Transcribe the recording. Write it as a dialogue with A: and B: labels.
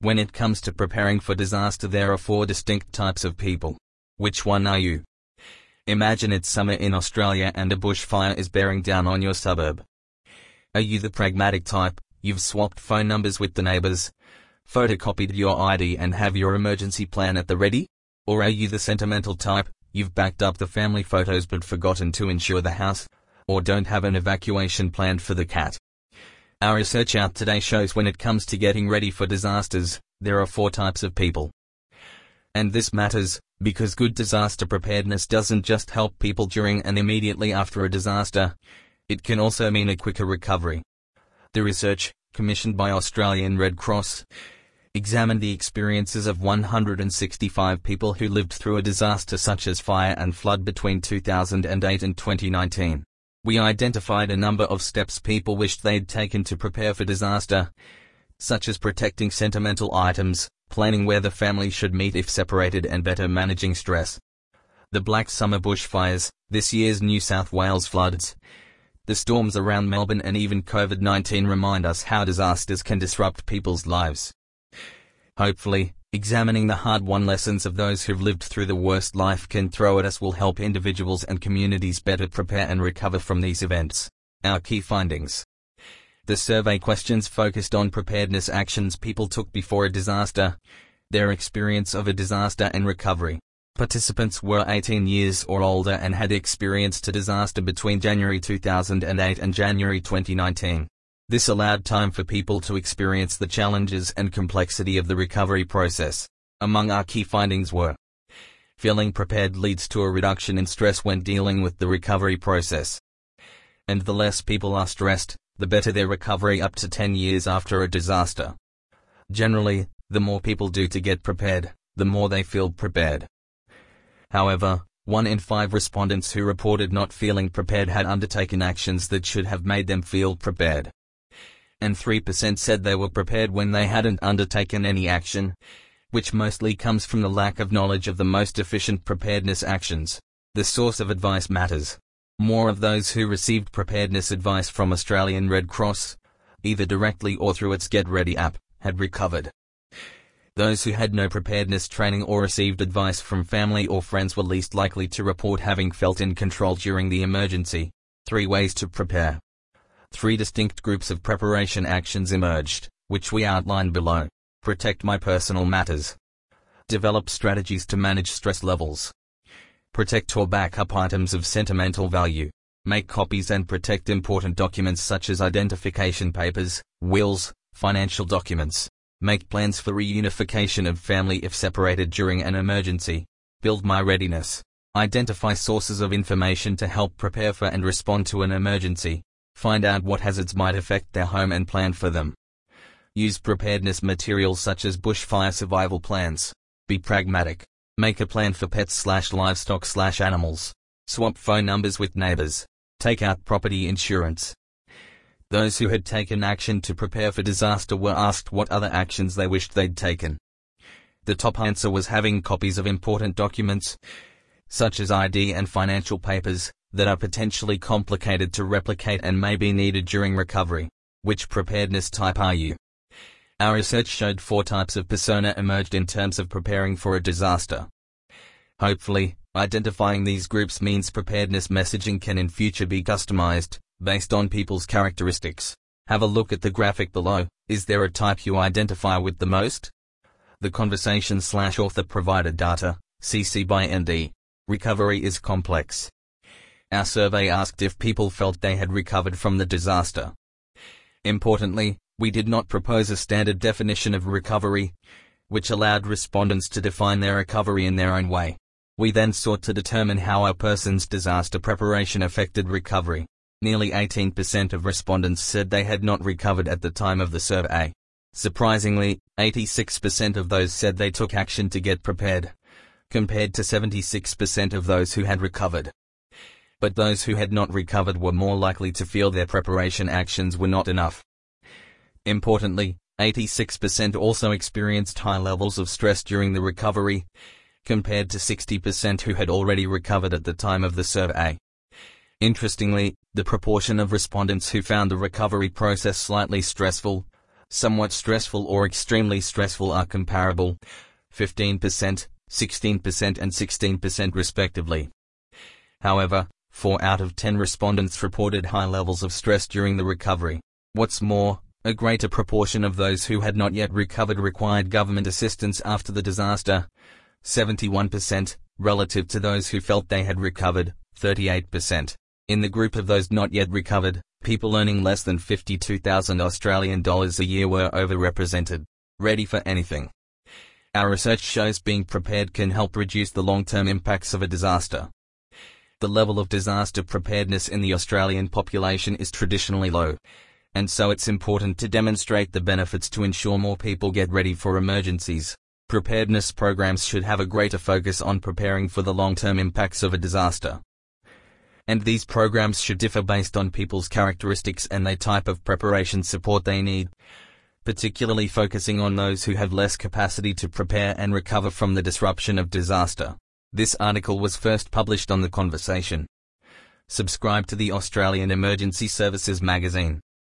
A: When it comes to preparing for disaster there are four distinct types of people. Which one are you? Imagine it's summer in Australia and a bushfire is bearing down on your suburb. Are you the pragmatic type, you've swapped phone numbers with the neighbors, photocopied your ID and have your emergency plan at the ready? Or are you the sentimental type, you've backed up the family photos but forgotten to insure the house, or don't have an evacuation plan for the cat? Our research out today shows when it comes to getting ready for disasters, there are four types of people. And this matters, because good disaster preparedness doesn't just help people during and immediately after a disaster, it can also mean a quicker recovery. The research, commissioned by Australian Red Cross, examined the experiences of 165 people who lived through a disaster such as fire and flood between 2008 and 2019. We identified a number of steps people wished they'd taken to prepare for disaster, such as protecting sentimental items, planning where the family should meet if separated and better managing stress. The Black Summer bushfires, this year's New South Wales floods, the storms around Melbourne and even COVID-19 remind us how disasters can disrupt people's lives. Hopefully, examining the hard-won lessons of those who've lived through the worst life can throw at us will help individuals and communities better prepare and recover from these events. Our key findings. The survey questions focused on preparedness actions people took before a disaster, their experience of a disaster and recovery. Participants were 18 years or older and had experienced a disaster between January 2008 and January 2019. This allowed time for people to experience the challenges and complexity of the recovery process. Among our key findings were Feeling prepared leads to a reduction in stress when dealing with the recovery process. And the less people are stressed, the better their recovery up to 10 years after a disaster. Generally, the more people do to get prepared, the more they feel prepared. However, one in five respondents who reported not feeling prepared had undertaken actions that should have made them feel prepared. And 3% said they were prepared when they hadn't undertaken any action, which mostly comes from the lack of knowledge of the most efficient preparedness actions. The source of advice matters. More of those who received preparedness advice from Australian Red Cross, either directly or through its Get Ready app, had recovered. Those who had no preparedness training or received advice from family or friends were least likely to report having felt in control during the emergency. Three ways to prepare. Three distinct groups of preparation actions emerged, which we outline below. Protect my personal matters. Develop strategies to manage stress levels. Protect or back up items of sentimental value. Make copies and protect important documents such as identification papers, wills, financial documents. Make plans for reunification of family if separated during an emergency. Build my readiness. Identify sources of information to help prepare for and respond to an emergency. Find out what hazards might affect their home and plan for them. Use preparedness materials such as bushfire survival plans. Be pragmatic. Make a plan for pets slash livestock slash animals. Swap phone numbers with neighbors. Take out property insurance. Those who had taken action to prepare for disaster were asked what other actions they wished they'd taken. The top answer was having copies of important documents, such as ID and financial papers, that are potentially complicated to replicate and may be needed during recovery. Which preparedness type are you? Our research showed four types of persona emerged in terms of preparing for a disaster. Hopefully, identifying these groups means preparedness messaging can in future be customized, based on people's characteristics. Have a look at the graphic below. Is there a type you identify with the most? The conversation slash author provided data, CC by ND. Recovery is complex. Our survey asked if people felt they had recovered from the disaster. Importantly, we did not propose a standard definition of recovery, which allowed respondents to define their recovery in their own way. We then sought to determine how a person's disaster preparation affected recovery. Nearly 18% of respondents said they had not recovered at the time of the survey. Surprisingly, 86% of those said they took action to get prepared, compared to 76% of those who had recovered. But those who had not recovered were more likely to feel their preparation actions were not enough. Importantly, 86% also experienced high levels of stress during the recovery, compared to 60% who had already recovered at the time of the survey. Interestingly, the proportion of respondents who found the recovery process slightly stressful, somewhat stressful or extremely stressful are comparable, 15%, 16% and 16% respectively. However, 4 out of 10 respondents reported high levels of stress during the recovery. What's more, a greater proportion of those who had not yet recovered required government assistance after the disaster, 71%, relative to those who felt they had recovered, 38%. In the group of those not yet recovered, people earning less than 52,000 Australian dollars a year were overrepresented. Ready for anything. Our research shows being prepared can help reduce the long-term impacts of a disaster. The level of disaster preparedness in the Australian population is traditionally low, and so it's important to demonstrate the benefits to ensure more people get ready for emergencies. Preparedness programs should have a greater focus on preparing for the long-term impacts of a disaster. And these programs should differ based on people's characteristics and the type of preparation support they need, particularly focusing on those who have less capacity to prepare and recover from the disruption of disaster. This article was first published on The Conversation. Subscribe to the Australian Emergency Services magazine.